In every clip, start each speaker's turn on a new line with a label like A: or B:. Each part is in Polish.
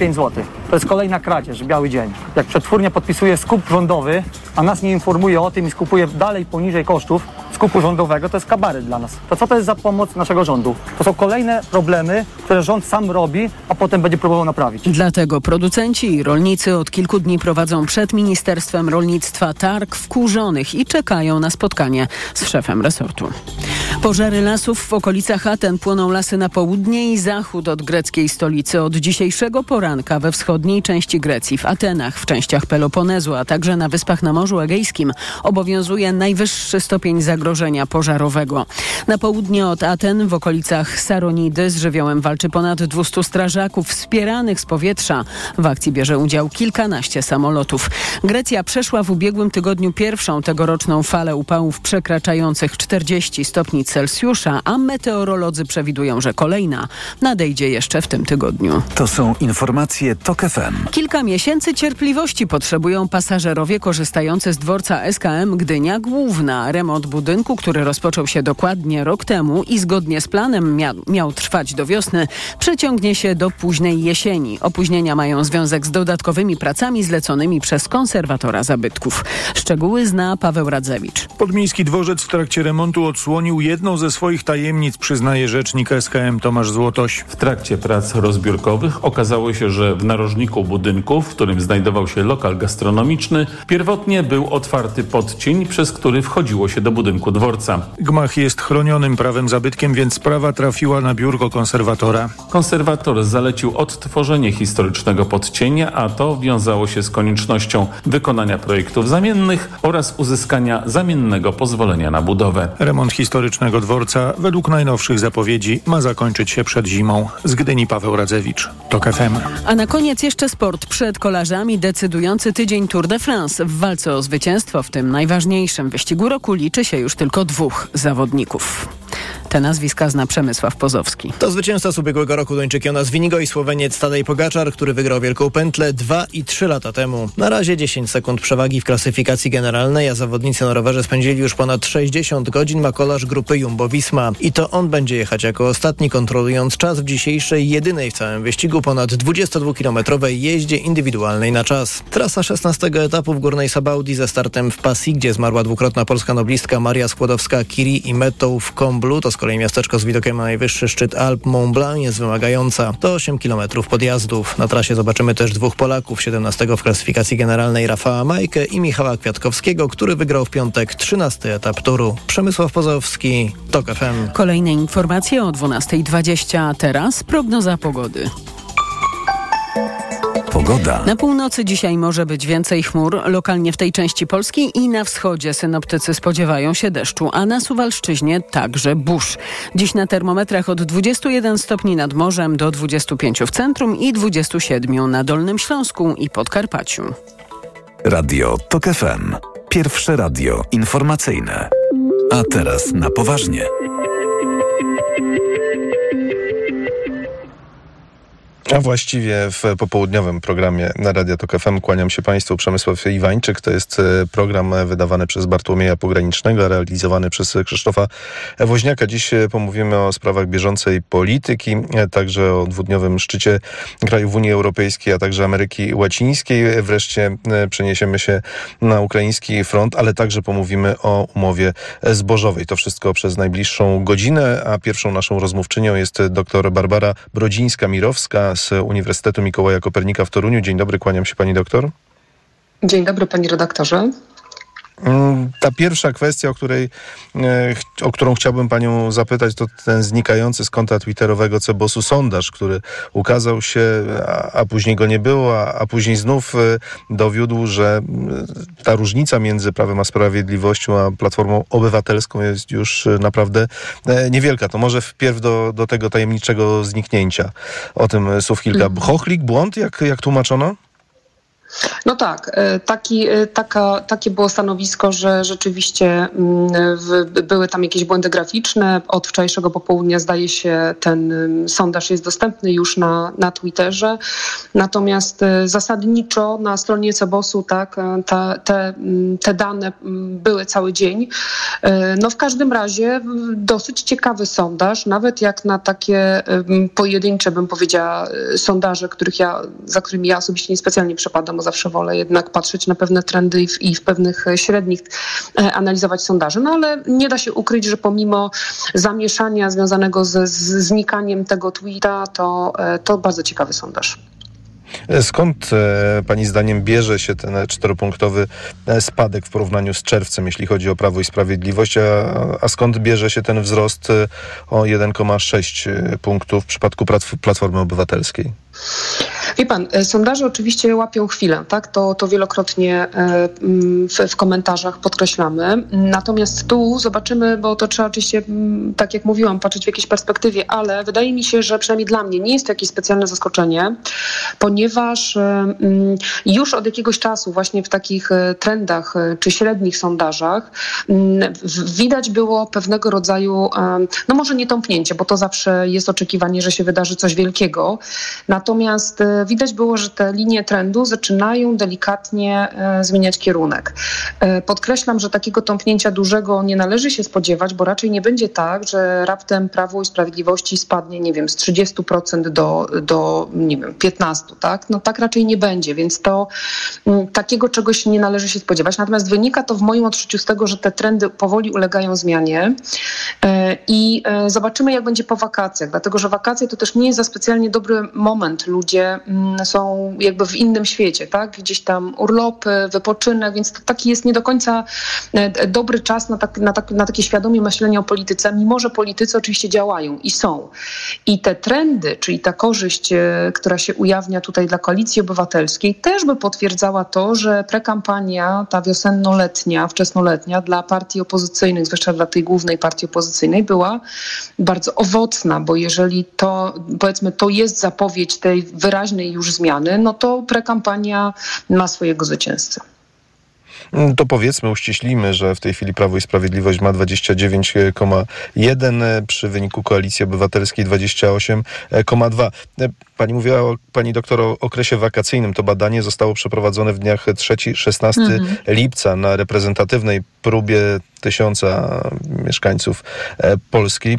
A: 5 zł. To jest kolejna kradzież, biały dzień. Jak przetwórnia podpisuje skup rządowy, a nas nie informuje o tym i skupuje dalej poniżej kosztów skupu rządowego, to jest kabaret dla nas. To co to jest za pomoc naszego rządu? To są kolejne problemy, które rząd sam robi, a potem będzie próbował naprawić.
B: Dlatego producenci i rolnicy od kilku dni prowadzą przed Ministerstwem Rolnictwa targ wkurzonych i czekają na spotkanie z szefem resortu. Pożary lasów w okolicach Aten płoną lasy na południe i zachód od greckiej stolicy. Od dzisiejszego poranka we wschodniej części Grecji, w Atenach, w częściach Peloponezu, a także na wyspach na Morzu Egejskim obowiązuje najwyższy stopień zagrożenia pożarowego. Na południe od Aten, w okolicach Saronidy, z żywiołem walczy ponad 200 strażaków wspieranych z powietrza. W akcji bierze udział kilkanaście samolotów. Grecja przeszła w ubiegłym tygodniu pierwszą tegoroczną falę upałów przekraczających 40 stopni Celsjusza, a meteorolodzy przewidują, że kolejna nadejdzie jeszcze w tym tygodniu.
C: To są informacje TOK FM.
B: Kilka miesięcy cierpliwości potrzebują pasażerowie korzystający z dworca SKM Gdynia Główna. Remont budynku, który rozpoczął się dokładnie rok temu i zgodnie z planem mia miał trwać do wiosny, przeciągnie się do późnej jesieni. Opóźnienia mają związek z dodatkowymi pracami zleconymi przez konserwatora zabytków. Szczegóły zna Paweł Radzewicz.
D: Podmiejski dworzec w trakcie remontu odsłonił jedną ze swoich tajemnic, przyznaje rzecznik SKM Tomasz Złotoś.
E: W trakcie prac rozbiórkowych okazało się, że w narożniku budynku, w którym znajdował się lokal gastronomiczny, pierwotnie był otwarty podcień, przez który wchodziło się do budynku dworca.
D: Gmach jest chronionym prawem zabytkiem, więc sprawa trafiła na biurko konserwatora.
E: Konserwator zalecił odtworzenie historycznego podcienia, a to wiązało się z koniecznością wykonania projektów zamiennych oraz uzyskania zamiennego pozwolenia na budowę.
D: Remont historycznego dworca według najnowszych zapowiedzi ma zakończyć się przed zimą. Z Gdyni Paweł Radzewicz, TOK FM.
B: A na koniec jeszcze sport. Przed kolarzami decydujący tydzień Tour de France. W walce o zwycięstwo w tym najważniejszym wyścigu roku liczy się już tylko dwóch zawodników. Te nazwiska zna Przemysław Pozowski.
F: To zwycięzca z ubiegłego roku Duńczyk Jonas Winigo i Słoweniec Tadej Pogaczar, który wygrał Wielką Pętlę 2 i 3 lata temu. Na razie 10 sekund przewagi w klasyfikacji generalnej, a zawodnicy na rowerze spędzili już ponad 60 godzin ma kolarz grupy Jumbo-Visma. I to on będzie jechać jako ostatni, kontrolując czas w dzisiejszej, jedynej w całym wyścigu ponad 22-kilometrowej jeździe indywidualnej na czas. Trasa 16 etapu w Górnej Sabaudi ze startem w Pasi, gdzie zmarła dwukrotna polska noblistka Maria Skłodowska-Curie i metą w Comblu, to z kolei miasteczko z widokiem na najwyższy szczyt Alp Mont Blanc jest wymagająca. To 8 km podjazdów. Na trasie zobaczymy też dwóch Polaków, 17 w klasyfikacji generalnej Rafała Majkę i Michała Kwiatkowskiego, który wygrał w piątek 13 etap turu. Przemysław Pozowski, TOK FM.
B: Kolejne informacje o 12.20, teraz prognoza pogody.
C: Pogoda.
B: Na północy dzisiaj może być więcej chmur, lokalnie w tej części Polski i na wschodzie synoptycy spodziewają się deszczu, a na Suwalszczyźnie także burz. Dziś na termometrach od 21 stopni nad morzem do 25 w centrum i 27 na Dolnym Śląsku i Podkarpaciu.
C: Radio TOK FM. Pierwsze radio informacyjne. A teraz na poważnie.
G: A właściwie w popołudniowym programie na Radio Tok FM kłaniam się Państwu. Przemysław Iwańczyk. To jest e, program wydawany przez Bartłomieja Pogranicznego, realizowany przez Krzysztofa Woźniaka. Dziś e, pomówimy o sprawach bieżącej polityki, e, także o dwudniowym szczycie krajów Unii Europejskiej, a także Ameryki Łacińskiej. Wreszcie przeniesiemy się na ukraiński front, ale także pomówimy o umowie zbożowej. To wszystko przez najbliższą godzinę, a pierwszą naszą rozmówczynią jest dr Barbara Brodzińska-Mirowska z Uniwersytetu Mikołaja Kopernika w Toruniu. Dzień dobry, kłaniam się pani doktor.
H: Dzień dobry panie redaktorze.
G: Ta pierwsza kwestia, o, której, o którą chciałbym panią zapytać, to ten znikający z konta twitterowego Cebosu sondaż, który ukazał się, a, a później go nie było, a, a, później znów dowiódł, że ta różnica między Prawem a Sprawiedliwością a Platformą Obywatelską jest już naprawdę niewielka. To może wpierw do, do tego tajemniczego zniknięcia. O tym słów kilka. Chochlik, błąd, jak, jak tłumaczono?
H: No tak, e, taki, e, taka, takie było stanowisko, że rzeczywiście mm, w, były tam jakieś błędy graficzne. Od wczorajszego popołudnia zdaje się ten mm, sondaż jest dostępny już na, na Twitterze. Natomiast e, zasadniczo na stronie Cebosu tak, ta, te, mm, te dane były cały dzień. No w każdym razie dosyć ciekawy sondaż, nawet jak na takie pojedyncze, bym powiedziała, sondaże, których ja, za którymi ja osobiście niespecjalnie przepadam, bo zawsze wolę jednak patrzeć na pewne trendy i w, i w pewnych e, średnich e, analizować sondaże. No ale nie da się ukryć, że pomimo zamieszania związanego ze znikaniem tego tweeta, to, e, to bardzo ciekawy sondaż.
G: Skąd Pani zdaniem bierze się ten czteropunktowy spadek w porównaniu z czerwcem, jeśli chodzi o Prawo i Sprawiedliwość, a, a skąd bierze się ten wzrost o 1,6 punktów w przypadku Platformy Obywatelskiej?
H: Wie pan, e, sondaże oczywiście łapią chwilę, tak? To, to wielokrotnie e, mm, w, w, komentarzach podkreślamy. Natomiast tu zobaczymy, bo to trzeba oczywiście, mm, tak jak mówiłam, patrzeć w jakiejś perspektywie, ale wydaje mi się, że przynajmniej dla mnie nie jest to jakieś specjalne zaskoczenie, ponieważ e, mm, już od jakiegoś czasu właśnie w takich trendach czy średnich sondażach widać było pewnego rodzaju, no może nie tąpnięcie, bo to zawsze jest oczekiwanie, że się wydarzy coś wielkiego. Natomiast widać było, że te linie trendu zaczynają delikatnie e, zmieniać kierunek. E, podkreślam, że takiego tąpnięcia dużego nie należy się spodziewać, bo raczej nie będzie tak, że raptem Prawo i Sprawiedliwości spadnie, nie wiem, z 30% do, do nie wiem, 15%, tak? No tak raczej nie będzie, więc to mm, takiego czegoś nie należy się spodziewać. Natomiast wynika to w moim odczuciu z tego, że te trendy powoli ulegają zmianie e, i zobaczymy, jak będzie po wakacjach, dlatego że wakacje to też nie jest za specjalnie dobry moment. Ludzie są jakby w innym świecie, tak? Gdzieś tam urlopy, wypoczynek, więc to taki jest nie do końca e, dobry czas na, tak, na, tak, na takie świadomie myślenie o polityce, mimo że politycy oczywiście działają i są. I te trendy, czyli ta korzyść, e, która się ujawnia tutaj dla Koalicji Obywatelskiej, też by potwierdzała to, że prekampania, ta wiosennoletnia, wczesnoletnia dla partii opozycyjnych, zwłaszcza dla tej głównej partii opozycyjnej, była bardzo owocna, bo jeżeli to, powiedzmy, to jest zapowiedź tej wyraźnej już zmiany, no to prekampania ma swojego zwycięzcę.
G: Mm, to powiedzmy, uściślimy, że w tej chwili Prawo i Sprawiedliwość ma 29,1 e, przy wyniku Koalicji Obywatelskiej 28,2. Pani mówiła, o, pani doktor, o okresie wakacyjnym. To badanie zostało przeprowadzone w dniach 3-16 mhm. lipca na reprezentatywnej próbie tysiąca mieszkańców e, Polski.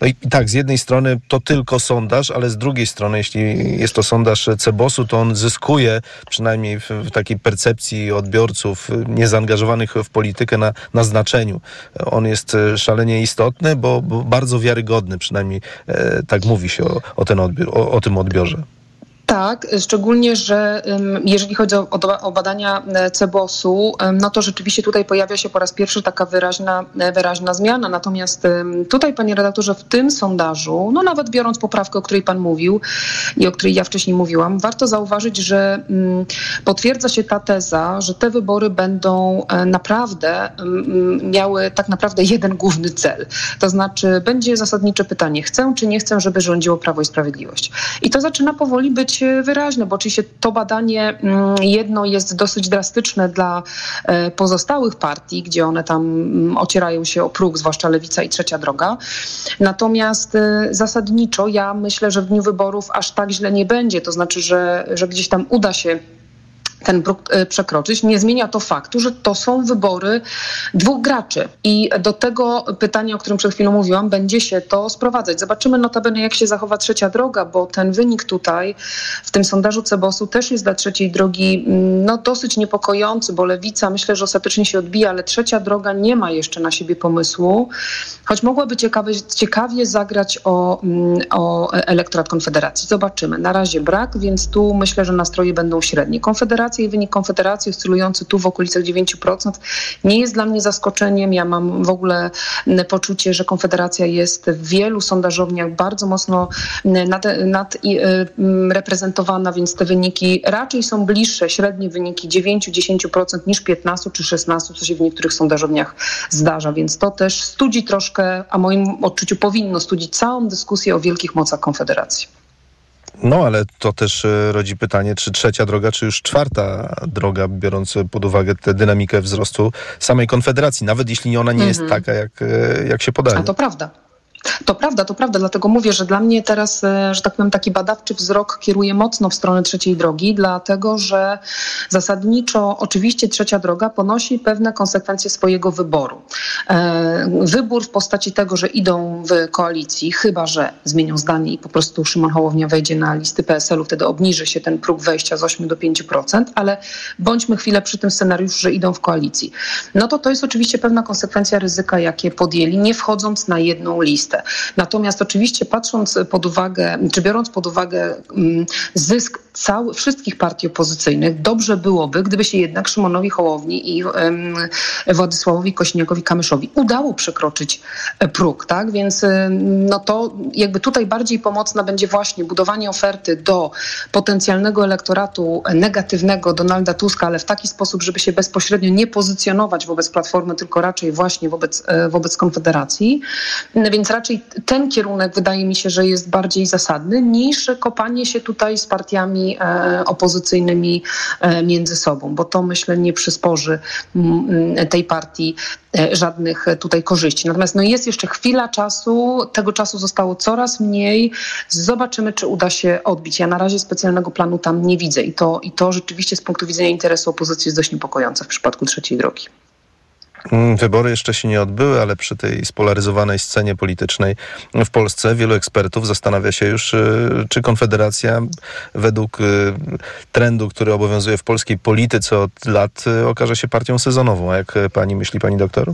G: No i tak, z jednej strony to tylko sondaż, ale z drugiej strony, jeśli jest to sondaż Cebosu, to on zyskuje, przynajmniej w, w takiej percepcji odbiorców niezaangażowanych w politykę na, na znaczeniu. On jest e, szalenie istotny, bo, bo bardzo wiarygodny, przynajmniej e, tak mówi się o, o, ten odbiór, o, o tym odbiorze. молодежи.
H: Tak, szczególnie, że jeżeli chodzi o, o badania e, Cebosu, no to rzeczywiście tutaj pojawia się po raz pierwszy taka wyraźna, e, wyraźna zmiana. Natomiast tutaj, panie redaktorze, w tym sondażu, no nawet biorąc poprawkę, o której pan mówił i o której ja wcześniej mówiłam, warto zauważyć, że potwierdza się ta teza, że te wybory będą e, naprawdę miały tak naprawdę jeden główny cel. To znaczy będzie zasadnicze pytanie, chcę czy nie chcę, żeby rządziło Prawo i Sprawiedliwość. I to zaczyna powoli być wyraźne, bo oczywiście to badanie mm, jedno jest dosyć drastyczne dla e, pozostałych partii, gdzie one tam mm, ocierają się o próg, zwłaszcza Lewica i Trzecia Droga. Natomiast e, zasadniczo ja myślę, że w dniu wyborów aż tak źle nie będzie. To znaczy, że, że gdzieś tam uda się ten próg e, przekroczyć, nie zmienia to faktu, że to są wybory dwóch graczy. I do tego pytania, o którym przed chwilą mówiłam, będzie się to sprowadzać. Zobaczymy notabene, jak się zachowa trzecia droga, bo ten wynik tutaj w tym sondażu Cebosu też jest dla trzeciej drogi mm, no, dosyć niepokojący, bo lewica myślę, że ostatecznie się odbija, ale trzecia droga nie ma jeszcze na siebie pomysłu, choć mogłaby ciekawie, ciekawie zagrać o, mm, o elektorat Konfederacji. Zobaczymy. Na razie brak, więc tu myślę, że nastroje będą średnie. Konfederacja Konfederacji i wynik Konfederacji oscylujący tu w okolicach 9% nie jest dla mnie zaskoczeniem. Ja mam w ogóle poczucie, że Konfederacja jest w wielu sondażowniach bardzo mocno nad, nad reprezentowana, więc te wyniki raczej są bliższe, średnie wyniki 9-10% niż 15 czy 16, co się w niektórych sondażowniach zdarza, więc to też studzi troszkę, a moim odczuciu powinno studzić całą dyskusję o wielkich mocach Konfederacji.
G: No ale to też e, rodzi pytanie, czy trzecia droga, czy już czwarta droga, biorąc pod uwagę tę dynamikę wzrostu samej Konfederacji, nawet jeśli ona nie jest taka, jak, e, jak się podaje.
H: A to prawda. To prawda, to prawda, dlatego mówię, że dla mnie teraz, e, że tak powiem, taki badawczy wzrok kieruje mocno w stronę trzeciej drogi, dlatego że zasadniczo oczywiście trzecia droga ponosi pewne konsekwencje swojego wyboru. E, Wybór w postaci tego, że idą w koalicji, chyba że zmienią zdanie i po prostu Szymon Hołownia wejdzie na listy PSL-u, wtedy obniży się ten próg wejścia z 8 do 5%, ale bądźmy chwilę przy tym scenariuszu, że idą w koalicji. No to to jest oczywiście pewna konsekwencja ryzyka, jakie podjęli, nie wchodząc na jedną listę. Natomiast oczywiście patrząc pod uwagę, czy biorąc pod uwagę mm, zysk cały, wszystkich partii opozycyjnych, dobrze byłoby, gdyby się jednak Szymonowi Hołowni i Władysławowi Kośniakowi-Kamyszowi udało przekroczyć e, próg, tak? Więc no to jakby tutaj bardziej pomocna będzie właśnie budowanie oferty do potencjalnego elektoratu negatywnego Donalda Tuska, ale w taki sposób, żeby się bezpośrednio nie pozycjonować wobec Platformy, tylko raczej właśnie wobec, e, wobec Konfederacji. Więc raczej ten kierunek wydaje mi się, że jest bardziej zasadny niż kopanie się tutaj z partiami e, opozycyjnymi e, między sobą, bo to myślę nie przysporzy m, m, tej partii e, żadnych tutaj korzyści. Natomiast no jest jeszcze chwila czasu, tego czasu zostało coraz mniej. Zobaczymy, czy uda się odbić. Ja na razie specjalnego planu tam nie widzę i to, i to rzeczywiście z punktu widzenia interesu opozycji jest dość niepokojące w przypadku trzeciej drogi.
G: Mm, Wybory jeszcze się nie odbyły, ale przy tej spolaryzowanej scenie politycznej w Polsce wielu ekspertów zastanawia się już, y, czy Konfederacja według y, trendu, który obowiązuje w polskiej polityce od lat, y, okaże się partią sezonową. Jak pani myśli, pani doktor?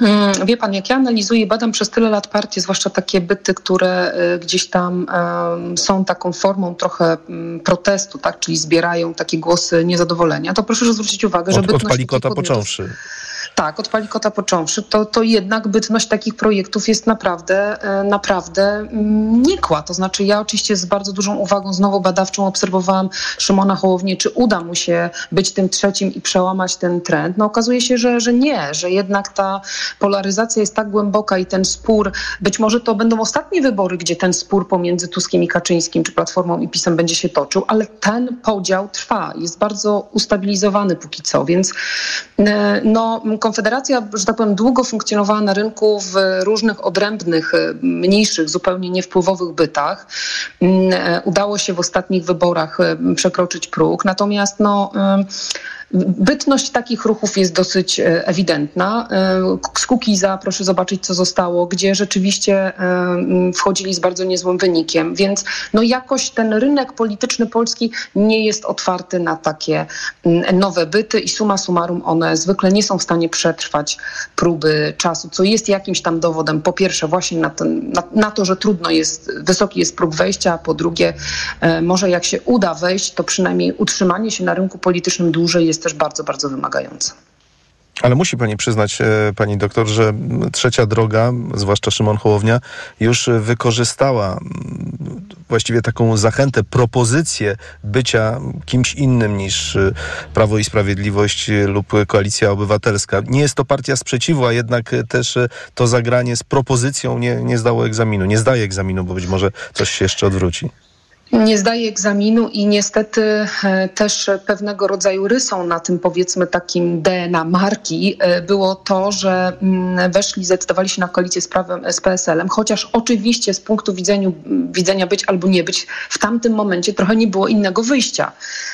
H: Mm, Wie pan, jak ja analizuję, badam przez tyle lat partie, zwłaszcza takie byty, które gdzieś tam są taką formą trochę mm, protestu, tak, czyli zbierają takie głosy niezadowolenia, to proszę zwrócić uwagę, że
G: Od, od
H: bytność
G: palikota
H: takich podmiotów-
G: począwszy.
H: Tak, od palikota począwszy, to, to jednak bytność takich projektów jest naprawdę, e, naprawdę mm, nikła. To znaczy ja oczywiście z bardzo dużą uwagą znowu badawczą obserwowałam Szymona Hołownię, czy uda mu się być tym trzecim i przełamać ten trend. No okazuje się, że, że nie, że jednak ta polaryzacja jest tak głęboka i ten spór, być może to będą ostatnie wybory, gdzie ten spór pomiędzy Tuskiem i Kaczyńskim, czy Platformą i PiSem będzie się toczył, ale ten podział trwa, jest bardzo ustabilizowany póki co, więc e, no Konfederacja, że tak powiem, długo funkcjonowała na rynku w różnych odrębnych, e, mniejszych, zupełnie niewpływowych bytach. Mm, e, Udało się w ostatnich wyborach e, przekroczyć próg, natomiast no, Bytność takich ruchów jest dosyć e, ewidentna. E, Z Kukiza proszę zobaczyć, co zostało, gdzie rzeczywiście e, wchodzili z bardzo niezłym wynikiem, więc no jakoś ten rynek polityczny polski nie jest otwarty na takie nowe byty i suma summarum one zwykle nie są w stanie przetrwać próby czasu, co jest jakimś tam dowodem po pierwsze właśnie na, ten, na, na to, że trudno jest, wysoki jest próg wejścia, a po drugie może jak się uda wejść, to przynajmniej utrzymanie się na rynku politycznym dłużej jest też bardzo, bardzo wymagające.
G: Ale musi pani przyznać, e, pani doktor, że trzecia droga, zwłaszcza Szymon Hołownia, już wykorzystała właściwie taką zachętę, propozycję bycia kimś innym niż e, Prawo i Sprawiedliwość lub Koalicja Obywatelska. Nie jest to partia sprzeciwu, a jednak też e, to zagranie z propozycją nie, nie zdało egzaminu. Nie zdaje egzaminu, bo być może coś się jeszcze odwróci.
H: Nie zdaje egzaminu i niestety e, też pewnego rodzaju rysą na tym powiedzmy takim DNA marki e, było to, że mm, weszli, zdecydowali się na koalicję z, prawem, z PSL-em, chociaż oczywiście z punktu widzenia, widzenia być albo nie być w tamtym momencie trochę nie było innego wyjścia.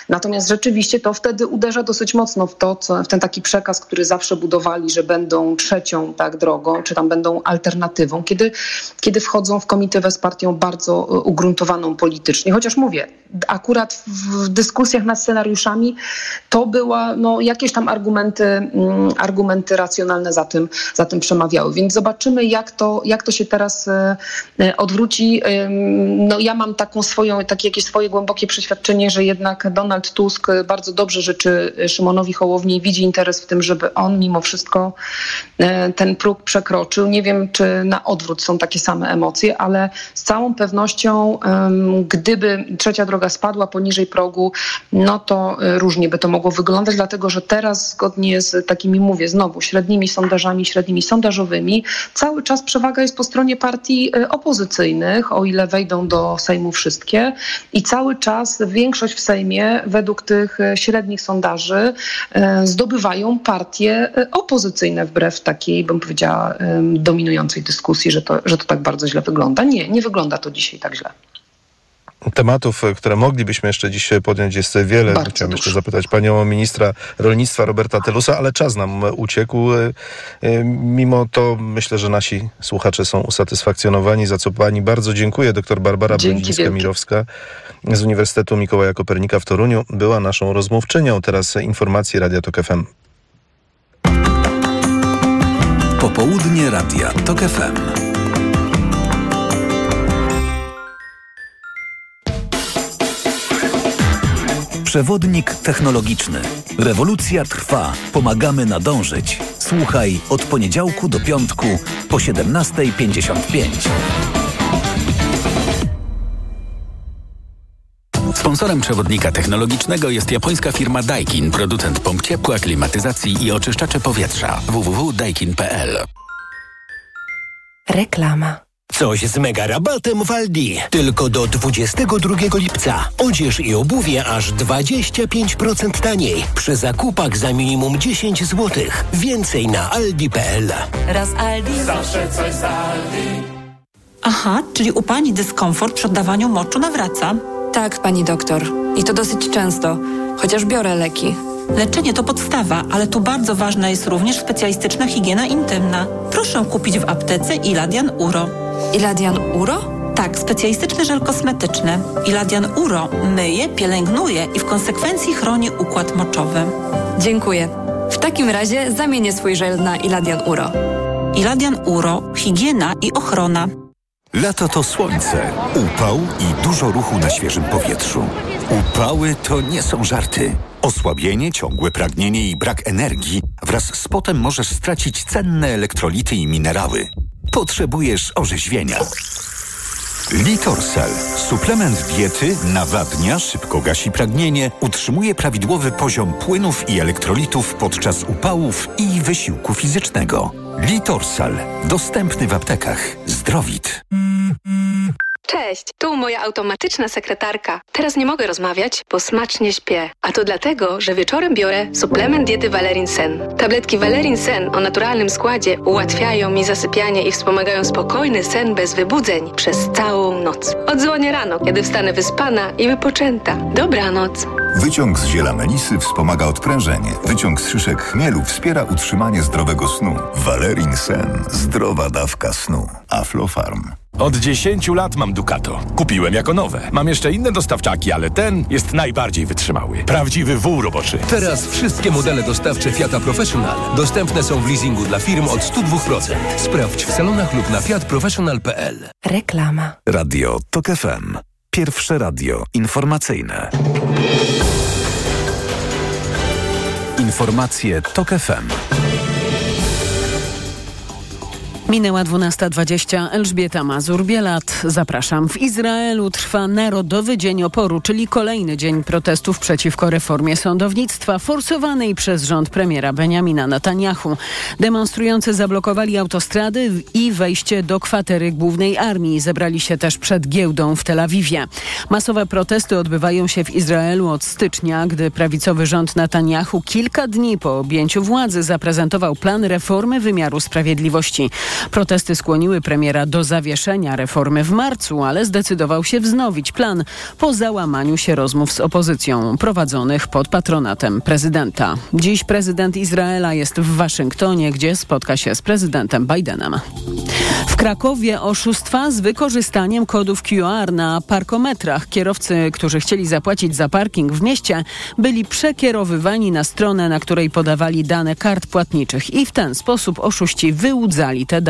H: Natomiast rzeczywiście to wtedy uderza dosyć mocno w to, co, w ten taki przekaz, który zawsze budowali, że będą trzecią tak drogą, czy tam będą alternatywą, kiedy, kiedy wchodzą w komitywę z partią bardzo e, ugruntowaną politycznie. Chociaż mówię, akurat w dyskusjach nad scenariuszami to była, no jakieś tam argumenty, mm, argumenty racjonalne za tym, za tym przemawiały. Więc zobaczymy, jak to, jak to się teraz e, e, odwróci. No ja mam taką swoją, takie jakieś swoje głębokie przeświadczenie, że jednak Donald Tusk bardzo dobrze życzy Szymonowi Hołowni i widzi interes w tym, żeby on mimo wszystko e, ten próg przekroczył. Nie wiem, czy na odwrót są takie same emocje, ale z całą pewnością, ym, gdyby trzecia droga spadła poniżej progu, no to y, różnie by to mogło wyglądać, dlatego że teraz zgodnie z takimi, mówię znowu, średnimi sondażami, średnimi sondażowymi, cały czas przewaga jest po stronie partii y, opozycyjnych, o ile wejdą do Sejmu wszystkie i cały czas większość w Sejmie według tych y, średnich sondaży zdobywają partie opozycyjne wbrew takiej, bym powiedziała, dominującej dyskusji, że to, że to tak bardzo źle wygląda. Nie, nie wygląda to dzisiaj tak źle.
G: Tematów, e, które moglibyśmy jeszcze dziś podjąć jest wiele.
H: Bardzo
G: Chciałem
H: dużo.
G: jeszcze zapytać panią ministra rolnictwa Roberta Telusa, ale czas nam uciekł. E, e, Mimo to myślę, że nasi słuchacze są usatysfakcjonowani, za co pani bardzo dziękuję. Doktor Barbara. Brudzińska-Mirowska z Uniwersytetu Mikołaja Kopernika w Toruniu była naszą rozmówczynią. Teraz informacje Radia Tok FM.
C: Popołudnie Radia TOK FM. Przewodnik technologiczny. Rewolucja trwa. Pomagamy nadążyć. Słuchaj od poniedziałku do piątku po 17.55.
I: Sponsorem przewodnika technologicznego jest japońska firma Daikin, producent pomp ciepła, klimatyzacji i oczyszczaczy powietrza. www.daikin.pl
J: Reklama.
K: Coś z mega rabatem w Aldi. Tylko do 22 lipca. Odzież i obuwie aż 25% taniej. Przy zakupach za minimum 10 zł. Więcej na aldi.pl.
J: Raz Aldi.
L: Zawsze coś z Aldi. Aha, czyli u pani dyskomfort przy oddawaniu moczu nawraca?
J: Tak, pani doktor. I to dosyć często, chociaż biorę leki.
L: Leczenie to podstawa, ale tu bardzo ważna jest również specjalistyczna higiena intymna. Proszę kupić w aptece Iladian Uro.
J: Iladian Uro?
L: Tak, specjalistyczny żel kosmetyczny. Iladian Uro myje, pielęgnuje i w konsekwencji chroni układ moczowy.
J: Dziękuję. W takim razie zamienię swój żel na Iladian Uro.
L: Iladian Uro, higiena i ochrona.
M: Lato to słońce, upał i dużo ruchu na świeżym powietrzu. Upały to nie są żarty. Osłabienie, ciągłe pragnienie i brak energii wraz z potem możesz stracić cenne elektrolity i minerały. Potrzebujesz orzeźwienia. Litorsal. Suplement diety nawadnia, szybko gasi pragnienie, utrzymuje prawidłowy poziom płynów i elektrolitów podczas upałów i wysiłku fizycznego. Litorsal. Dostępny w aptekach. Zdrowit.
N: Cześć, tu moja automatyczna sekretarka. Teraz nie mogę rozmawiać, bo smacznie śpię. A to dlatego, że wieczorem biorę suplement diety Valerin Sen. Tabletki Valerin Sen o naturalnym składzie ułatwiają mi zasypianie i wspomagają spokojny sen bez wybudzeń przez całą noc. Odzwonię rano, kiedy wstanę wyspana i wypoczęta. Dobranoc.
O: Wyciąg z ziela melisy wspomaga odprężenie. Wyciąg z szyszek chmielu wspiera utrzymanie zdrowego snu. Valerin Sen. Zdrowa dawka snu. Aflofarm.
P: Od 10 lat mam Ducato. Kupiłem jako nowe. Mam jeszcze inne dostawczaki, ale ten jest najbardziej wytrzymały. Prawdziwy wół roboczy.
Q: Teraz wszystkie modele dostawcze Fiata Professional dostępne są w leasingu dla firm od 102%. Sprawdź w salonach lub na fiatprofessional.pl.
J: Reklama.
C: Radio TOK FM. Pierwsze radio informacyjne. Informacje TOK FM.
B: Minęła 12.20. Elżbieta Mazur-Bielat. Zapraszam. W Izraelu trwa Narodowy Dzień Oporu, czyli kolejny dzień protestów przeciwko reformie sądownictwa forsowanej przez rząd premiera Benjamina Netanyahu. Demonstrujący zablokowali autostrady i wejście do kwatery głównej armii. Zebrali się też przed giełdą w Tel Awiwie. Masowe protesty odbywają się w Izraelu od stycznia, gdy prawicowy rząd Netanyahu kilka dni po objęciu władzy zaprezentował plan reformy wymiaru sprawiedliwości. Protesty skłoniły premiera do zawieszenia reformy w marcu, ale zdecydował się wznowić plan po załamaniu się rozmów z opozycją prowadzonych pod patronatem prezydenta. Dziś prezydent Izraela jest w Waszyngtonie, gdzie spotka się z prezydentem Bidenem. W Krakowie oszustwa z wykorzystaniem kodów QR na parkometrach. Kierowcy, którzy chcieli zapłacić za parking w mieście, byli przekierowywani na stronę, na której podawali dane kart płatniczych i w ten sposób oszuści wyłudzali te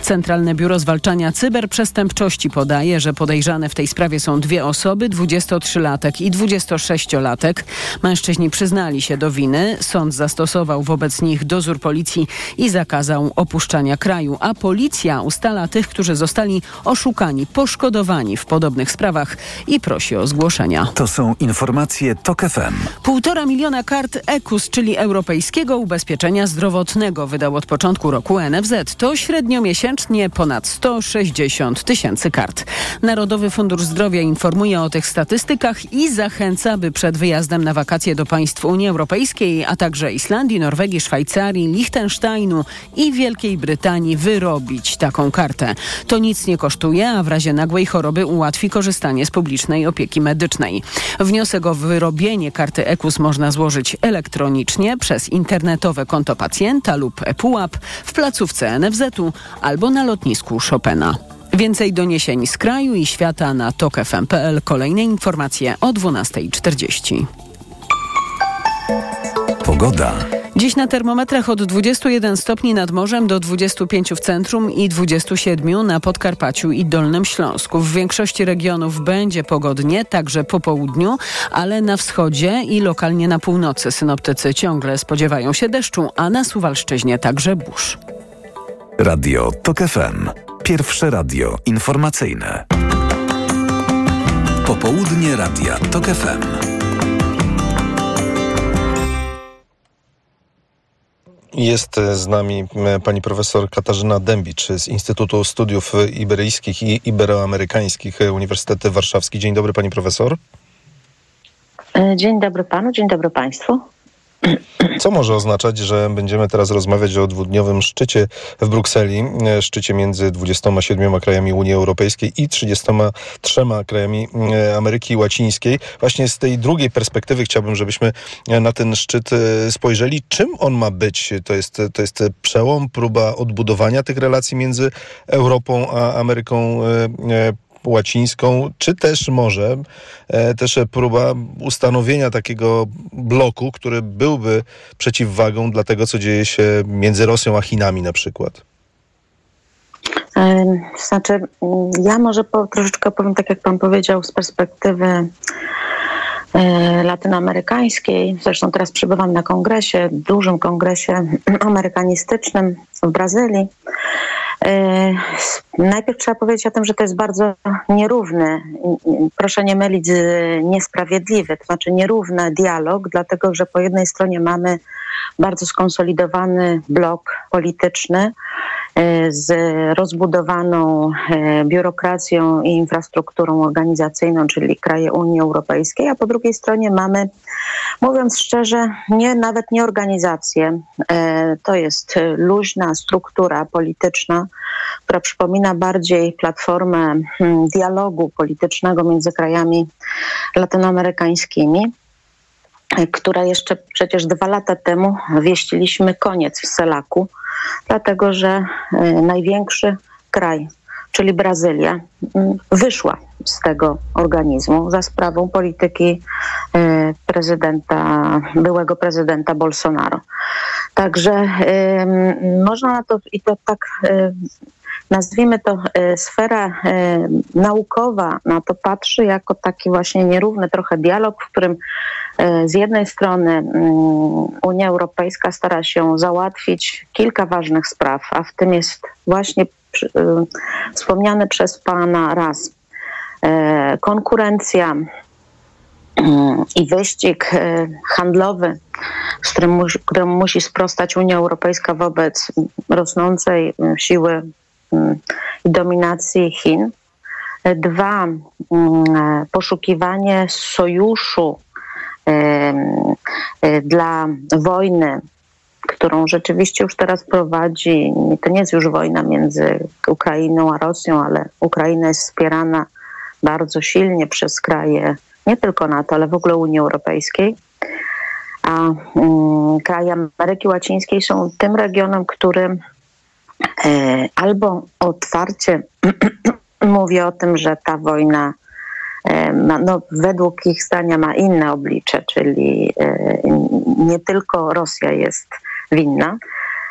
B: Centralne Biuro Zwalczania Cyberprzestępczości podaje, że podejrzane w tej sprawie są dwie osoby, 23-latek i 26-latek. Mężczyźni przyznali się do winy. Sąd zastosował wobec nich dozór policji i zakazał opuszczania kraju, a policja policja ustala tych, którzy zostali oszukani, poszkodowani w podobnych sprawach i prosi o zgłoszenia.
C: To są informacje TOK FM.
B: Półtora miliona kart EKUS, czyli Europejskiego Ubezpieczenia Zdrowotnego, wydał od początku roku NFZ. To średnio miesięcznie ponad 160 tysięcy kart. Narodowy Fundusz Zdrowia informuje o tych statystykach i zachęca, by przed wyjazdem na wakacje do państw Unii Europejskiej, a także Islandii, Norwegii, Szwajcarii, Liechtensteinu i Wielkiej Brytanii wyrobić taką kartę. To nic nie kosztuje, a w razie nagłej choroby ułatwi korzystanie z publicznej opieki medycznej. Wniosek o wyrobienie karty EKUS można złożyć elektronicznie przez internetowe konto pacjenta lub ePUAP w placówce NFZ-u albo na lotnisku Chopina. Więcej doniesień z kraju i świata na tokefm.pl. Kolejne informacje o 12.40.
C: Pogoda.
B: Dziś na termometrach od 21 stopni nad morzem do 25 w centrum i 27 na Podkarpaciu i Dolnym Śląsku. W większości regionów będzie pogodnie, także po południu, ale na wschodzie i lokalnie na północy synoptycy ciągle spodziewają się deszczu, a na Suwalszczyźnie także burz.
C: Radio TOK FM. Pierwsze radio informacyjne. Popołudnie Radia TOK FM.
G: Jest z nami pani profesor Katarzyna Dębicz z Instytutu Studiów Iberyjskich i Iberoamerykańskich Uniwersytet Warszawski. Dzień dobry pani profesor.
R: Dzień dobry panu, dzień dobry państwu.
G: Co może oznaczać, że będziemy teraz rozmawiać o dwudniowym szczycie w Brukseli, szczycie między 27 krajami Unii Europejskiej i 33 krajami Ameryki Łacińskiej. Właśnie z tej drugiej perspektywy chciałbym, żebyśmy na ten szczyt spojrzeli. Czym on ma być? To jest, to jest przełom, próba odbudowania tych relacji między Europą a Ameryką łacińską, czy też może e, też próba ustanowienia takiego bloku, który byłby przeciwwagą dla tego, co dzieje się między Rosją a Chinami na przykład?
R: Znaczy, ja może po, troszeczkę powiem tak, jak pan powiedział, z perspektywy latynoamerykańskiej. Zresztą teraz przybywam na kongresie, dużym kongresie amerykanistycznym w Brazylii. Najpierw trzeba powiedzieć o tym, że to jest bardzo nierówny, proszę nie mylić, niesprawiedliwy, to znaczy nierówny dialog, dlatego że po jednej stronie mamy bardzo skonsolidowany blok polityczny z rozbudowaną biurokracją i infrastrukturą organizacyjną, czyli kraje Unii Europejskiej, a po drugiej stronie mamy, mówiąc szczerze, nie, nawet nie organizację, to jest luźna struktura polityczna, która przypomina bardziej platformę dialogu politycznego między krajami latynoamerykańskimi która jeszcze przecież dwa lata temu wieściliśmy koniec w Selaku, dlatego że największy kraj, czyli Brazylia, wyszła z tego organizmu za sprawą polityki prezydenta, byłego prezydenta Bolsonaro. Także można na to i to tak nazwijmy to sfera naukowa na to patrzy jako taki właśnie nierówny trochę dialog, w którym z jednej strony Unia Europejska stara się załatwić kilka ważnych spraw, a w tym jest właśnie wspomniany przez Pana raz konkurencja i wyścig handlowy, z którym, którym musi sprostać Unia Europejska wobec rosnącej siły i dominacji Chin. Dwa, poszukiwanie sojuszu dla wojny, którą rzeczywiście już teraz prowadzi, to nie jest już wojna między Ukrainą a Rosją, ale Ukraina jest wspierana bardzo silnie przez kraje nie tylko NATO, ale w ogóle Unii Europejskiej. A um, kraje Ameryki Łacińskiej są tym regionem, który e, albo otwarcie mówi o tym, że ta wojna ma, no, według ich zdania ma inne oblicze, czyli nie tylko Rosja jest winna,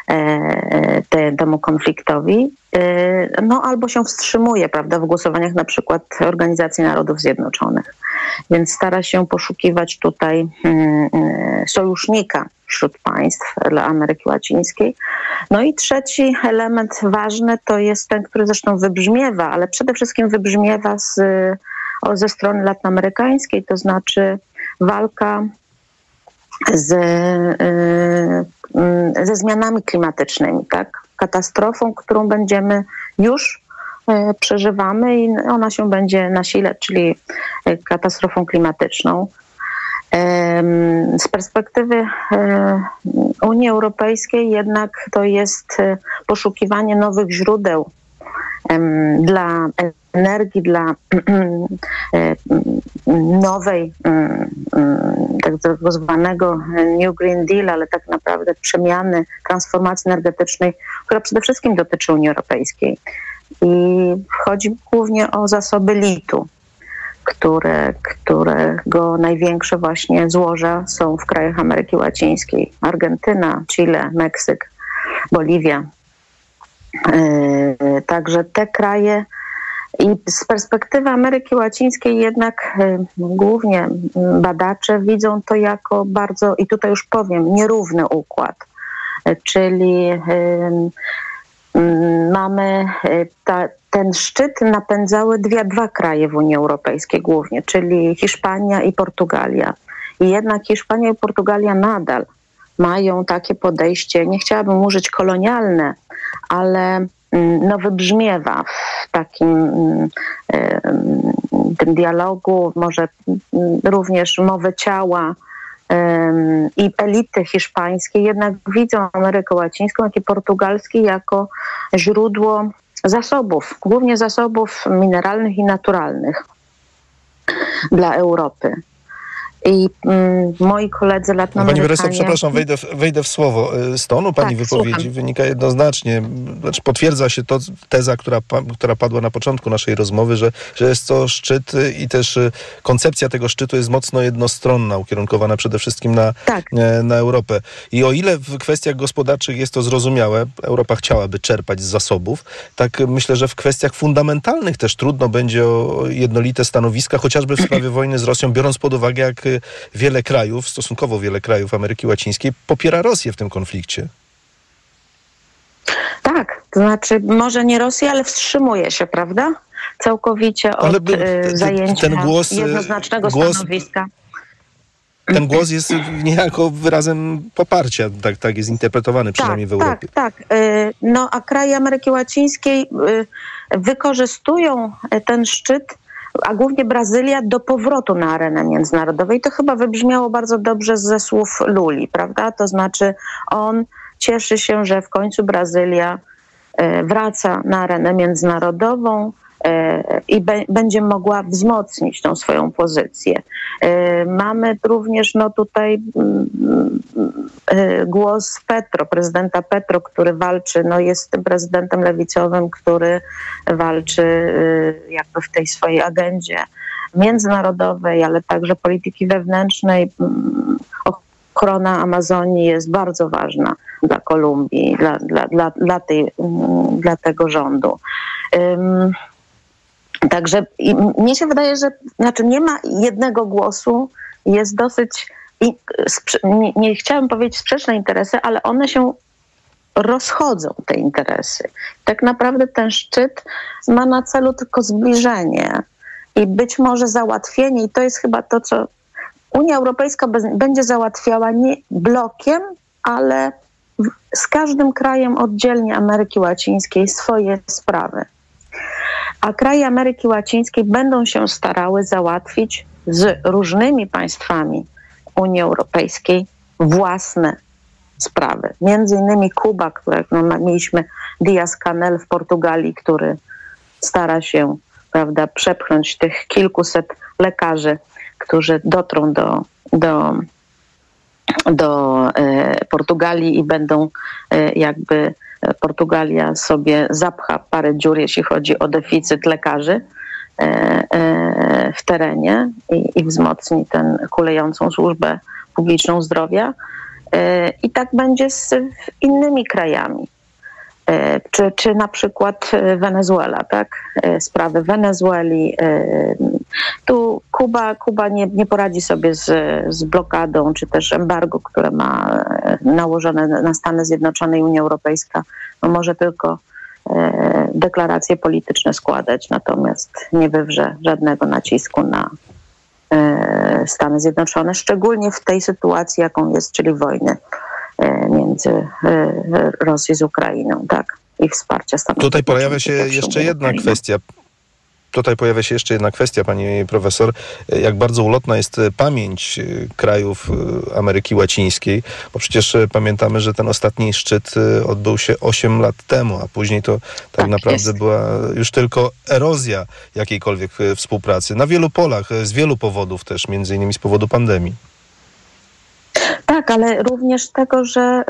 R: e, te, temu konfliktowi, e, no albo się wstrzymuje, prawda, w głosowaniach na przykład Organizacji Narodów Zjednoczonych. Więc stara się poszukiwać tutaj mm, e, sojusznika wśród państw dla Ameryki Łacińskiej. No i trzeci element ważny to jest ten, który zresztą wybrzmiewa, ale przede wszystkim wybrzmiewa z, ze strony latynoamerykańskiej, to znaczy walka z, y, y, ze zmianami klimatycznymi, tak? Katastrofą, którą będziemy już przeżywamy i ona się będzie nasilać, czyli y, katastrofą klimatyczną. Z perspektywy y, Unii Europejskiej jednak to jest poszukiwanie nowych źródeł dla energii, dla e, nowej, mm, tak zwanego New Green Deal, ale tak naprawdę przemiany, transformacji energetycznej, która przede wszystkim dotyczy Unii Europejskiej. I chodzi głównie o zasoby litu, które, którego największe właśnie złoża są w krajach Ameryki Łacińskiej. Argentyna, Chile, Meksyk, Boliwia. Yy, Także te kraje i z perspektywy Ameryki Łacińskiej jednak y, głównie badacze widzą to jako bardzo, i tutaj już powiem, nierówny układ. Y, Czyli mamy y, ta, ten szczyt napędzały dwie, dwa kraje w Unii Europejskiej głównie, czyli Hiszpania i Portugalia. I jednak Hiszpania i Portugalia nadal mają takie podejście, nie chciałabym użyć kolonialne, ale mm, no, wybrzmiewa w takim mm, em, tym dialogu, może mm, również mowy ciała i elity hiszpańskie jednak widzą Amerykę Łacińską, jak i portugalski jako źródło zasobów, głównie zasobów mineralnych i naturalnych dla Europy. I mm, moi koledzy
G: Pani
R: latinoamerykanie...
G: profesor, przepraszam, wejdę w, wejdę w słowo. Y, Z tonu pani
R: Tak,
G: wypowiedzi
R: słucham.
G: wynika jednoznacznie, znaczy potwierdza się to teza, która, która padła na początku naszej rozmowy, że, że jest to szczyt y, i też y, koncepcja tego szczytu jest mocno jednostronna, ukierunkowana przede wszystkim na,
R: Tak.
G: e, na Europę. I o ile w kwestiach gospodarczych jest to zrozumiałe, Europa chciałaby czerpać z zasobów, tak myślę, że w kwestiach fundamentalnych też trudno będzie o jednolite stanowiska, chociażby w sprawie wojny z Rosją, biorąc pod uwagę, jak wiele krajów, stosunkowo wiele krajów Ameryki Łacińskiej popiera Rosję w tym konflikcie.
R: Tak, to znaczy może nie Rosja, ale wstrzymuje się, prawda? Całkowicie od
G: by-
R: e, zajęcia
G: ten głos, e,
R: jednoznacznego
G: głos-
R: stanowiska.
G: Ten głos jest niejako wyrazem poparcia, tak, tak jest interpretowany przynajmniej w Europie.
R: Tak, tak. Y, No a kraje Ameryki Łacińskiej wykorzystują ten szczyt, a głównie Brazylia, do powrotu na arenę międzynarodową. I to chyba wybrzmiało bardzo dobrze ze słów Luli, prawda? To znaczy on cieszy się, że w końcu Brazylia y, wraca na arenę międzynarodową i be, będzie mogła wzmocnić tą swoją pozycję. Y, Mamy również no tutaj mm, y, głos Petro, prezydenta Petro, który walczy, no jest tym prezydentem lewicowym, który walczy y, jakby w tej swojej agendzie międzynarodowej, ale także polityki wewnętrznej. Mm, Ochrona Amazonii jest bardzo ważna dla Kolumbii, dla, dla, dla, dla, tej, mm, dla tego rządu. Także i mnie się wydaje, że znaczy nie ma jednego głosu, jest dosyć, i, nie, nie chciałam powiedzieć sprzeczne interesy, ale one się rozchodzą, te interesy. Tak naprawdę ten szczyt ma na celu tylko zbliżenie i być może załatwienie, i to jest chyba to, co Unia Europejska bez, będzie załatwiała nie blokiem, ale w, z każdym krajem oddzielnie Ameryki Łacińskiej swoje sprawy a kraje Ameryki Łacińskiej będą się starały załatwić z różnymi państwami Unii Europejskiej własne sprawy. Między innymi Kuba, która no, mieliśmy Diaz-Canel w Portugalii, który stara się prawda, przepchnąć tych kilkuset lekarzy, którzy dotrą do, do, do e, Portugalii i będą e, jakby Portugalia sobie zapcha parę dziur, jeśli chodzi o deficyt lekarzy e, e, w terenie i, i wzmocni tę kulejącą służbę publiczną zdrowia. E, I tak będzie z innymi krajami. E, Czy, czy na przykład e, Wenezuela, tak? E, Sprawy Wenezueli. Tu Kuba, Kuba nie, nie poradzi sobie z, z blokadą, czy też embargo, które ma nałożone na Stany Zjednoczone i Unia Europejska. No może tylko deklaracje polityczne składać, natomiast nie wywrze żadnego nacisku na Stany Zjednoczone, szczególnie w tej sytuacji, jaką jest, czyli wojny między e, Rosją z Ukrainą, tak? I wsparcia Stanów
G: Tutaj pojawia się jeszcze jedna
R: Ukrainę.
G: kwestia. Tutaj pojawia się jeszcze jedna kwestia, pani profesor. Jak bardzo ulotna jest pamięć y, krajów Ameryki Łacińskiej, bo przecież pamiętamy, że ten ostatni szczyt odbył się 8 lat temu, a później to tak, naprawdę
R: jest.
G: była już tylko erozja jakiejkolwiek współpracy. Na wielu polach, z wielu powodów też, między innymi z powodu pandemii.
R: Tak, ale również tego, że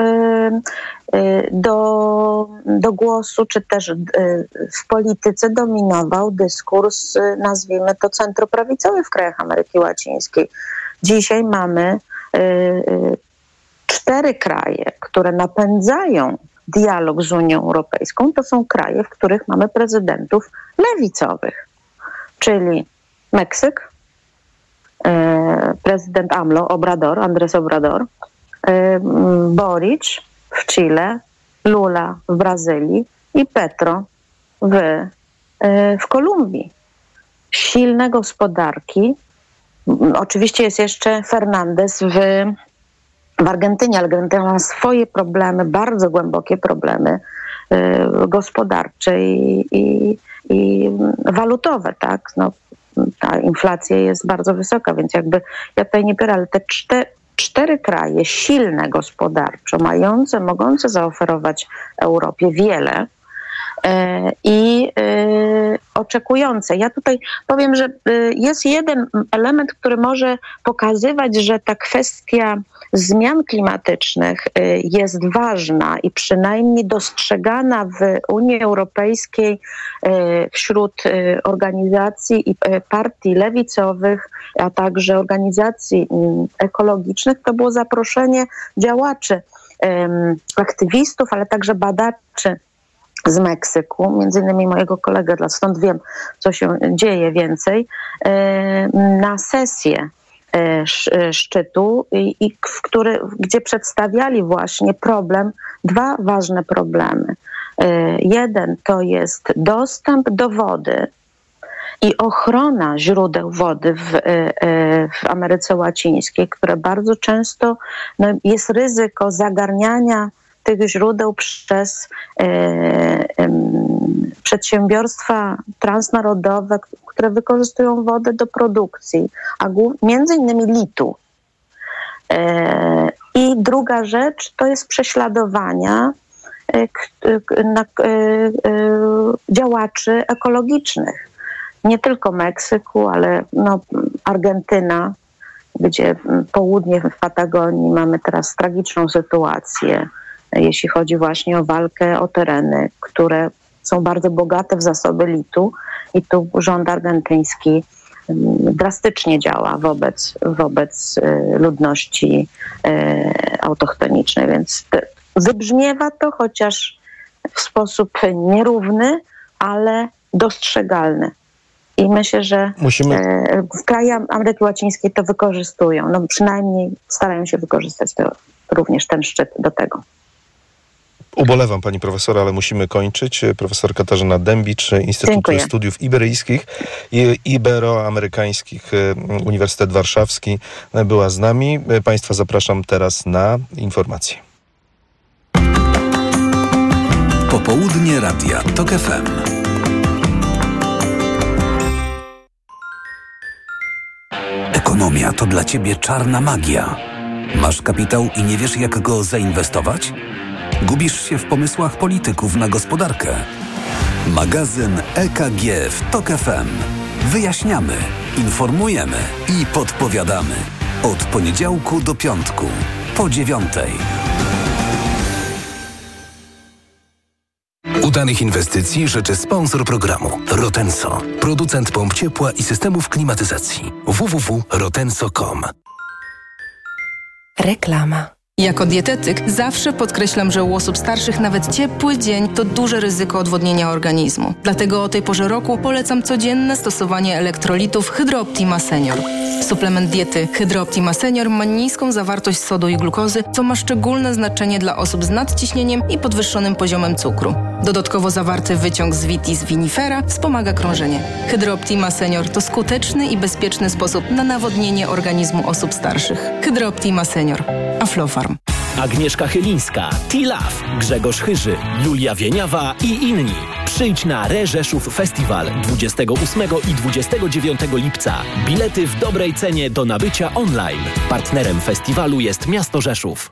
R: y, y, do, do głosu, czy też y, w polityce dominował dyskurs, nazwijmy to centroprawicowy w krajach Ameryki Łacińskiej. Dzisiaj mamy cztery kraje, które napędzają dialog z Unią Europejską. To są kraje, w których mamy prezydentów lewicowych, czyli Meksyk, prezydent AMLO, Obrador, Andres Obrador, e, Boric w Chile, Lula w Brazylii i Petro w, e, w Kolumbii. Silne gospodarki. M, Oczywiście jest jeszcze Fernandez w, w Argentynie. Argentyna ma swoje problemy, bardzo głębokie problemy e, gospodarcze i, i, i walutowe, tak? No, ta inflacja jest bardzo wysoka, więc jakby ja tutaj nie biorę, ale te cztery, cztery kraje silne gospodarczo, mające, mogące zaoferować Europie wiele e, i e, oczekujące. Ja tutaj powiem, że e, jest jeden element, który może pokazywać, że ta kwestia zmian klimatycznych e, jest ważna i przynajmniej dostrzegana w Unii Europejskiej e, wśród organizacji i partii lewicowych, a także organizacji mm, ekologicznych, to było zaproszenie działaczy, aktywistów, ale także badaczy z Meksyku, między innymi mojego kolegę, dla- stąd wiem, co się dzieje więcej, e, na sesję e, e, szczytu, w który, gdzie przedstawiali właśnie problem, dwa ważne problemy. Jeden to jest dostęp do wody i ochrona źródeł wody w, w Ameryce Łacińskiej, które bardzo często no, jest ryzyko zagarniania tych źródeł przez e, przedsiębiorstwa transnarodowe, które wykorzystują wodę do produkcji, a między innymi litu. E, I druga rzecz to jest prześladowania e, działaczy ekologicznych. Nie tylko Meksyku, ale no, Argentyna, gdzie południe w Patagonii mamy teraz tragiczną sytuację, jeśli chodzi właśnie o walkę o tereny, które są bardzo bogate w zasoby litu i tu rząd argentyński mm, drastycznie działa wobec, wobec e, ludności e, autochtonicznej, więc wybrzmiewa to chociaż w sposób nierówny, ale dostrzegalny. I myślę, że
G: Musimy-
R: e, w krajach Ameryki Łacińskiej to wykorzystują. No przynajmniej starają się wykorzystać to, również ten szczyt do tego.
G: Ubolewam pani profesor, ale musimy kończyć. Profesor Katarzyna Dębicz, Instytut
R: Dziękuję.
G: Studiów Iberyjskich i Iberoamerykańskich y, Uniwersytet Warszawski była z nami. Państwa zapraszam teraz na informacje.
C: Popołudnie Radia TOK FM. Ekonomia to dla ciebie czarna magia. Masz kapitał i nie wiesz, jak go zainwestować? Gubisz się w pomysłach polityków na gospodarkę. Magazyn EKG w TOK FM. Wyjaśniamy, informujemy i podpowiadamy. Od poniedziałku do piątku, po dziewiątej.
Q: Udanych inwestycji życzy sponsor programu Rotenso, producent pomp ciepła i systemów klimatyzacji www.rotenso.com.
S: Reklama. Jako dietetyk zawsze podkreślam, że u osób starszych nawet ciepły dzień to duże ryzyko odwodnienia organizmu. Dlatego o tej porze roku polecam codzienne stosowanie elektrolitów Hydrooptima Senior. Suplement diety Hydrooptima Senior ma niską zawartość sodu i glukozy, co ma szczególne znaczenie dla osób z nadciśnieniem i podwyższonym poziomem cukru. Dodatkowo zawarty wyciąg z vitis vinifera wspomaga krążenie. Hydrooptima Senior to skuteczny i bezpieczny sposób na nawodnienie organizmu osób starszych. Hydrooptima Senior. Aflofarm.
T: Agnieszka Chylińska, Tilaf, Grzegorz Chyży, Julia Wieniawa i inni. Przyjdź na Re Rzeszów Festiwal 28 i 29 lipca. Bilety w dobrej cenie do nabycia online. Partnerem festiwalu jest miasto Rzeszów.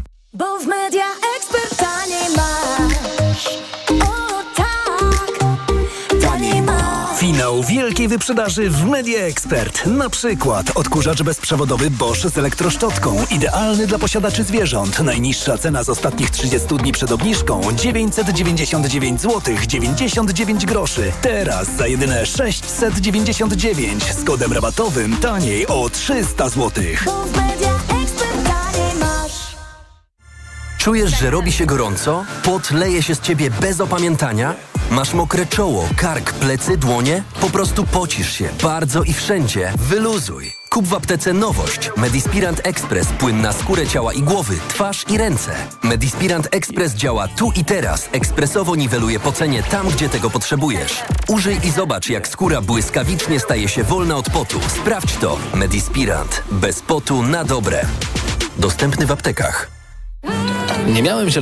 U: Finał wielkiej wyprzedaży w Media Expert. Na przykład odkurzacz bezprzewodowy Bosch z elektroszczotką. Idealny dla posiadaczy zwierząt. Najniższa cena z ostatnich 30 dni przed obniżką 999 zł 99 groszy. Teraz za jedyne 699 z kodem rabatowym taniej o 300 zł.
V: Media
W: Czujesz, że robi się gorąco? Pot leje się z ciebie bez opamiętania? Masz mokre czoło, kark, plecy, dłonie? Po prostu pocisz się bardzo i wszędzie. Wyluzuj. Kup w aptece nowość. Medispirant Express. Płyn na skórę ciała i głowy, twarz i ręce. Medispirant Express działa tu i teraz. Ekspresowo niweluje pocenie tam, gdzie tego potrzebujesz. Użyj i zobacz, jak skóra błyskawicznie staje się wolna od potu. Sprawdź to. Medispirant. Bez potu na dobre. Dostępny w aptekach.
T: Nie miałem zielonego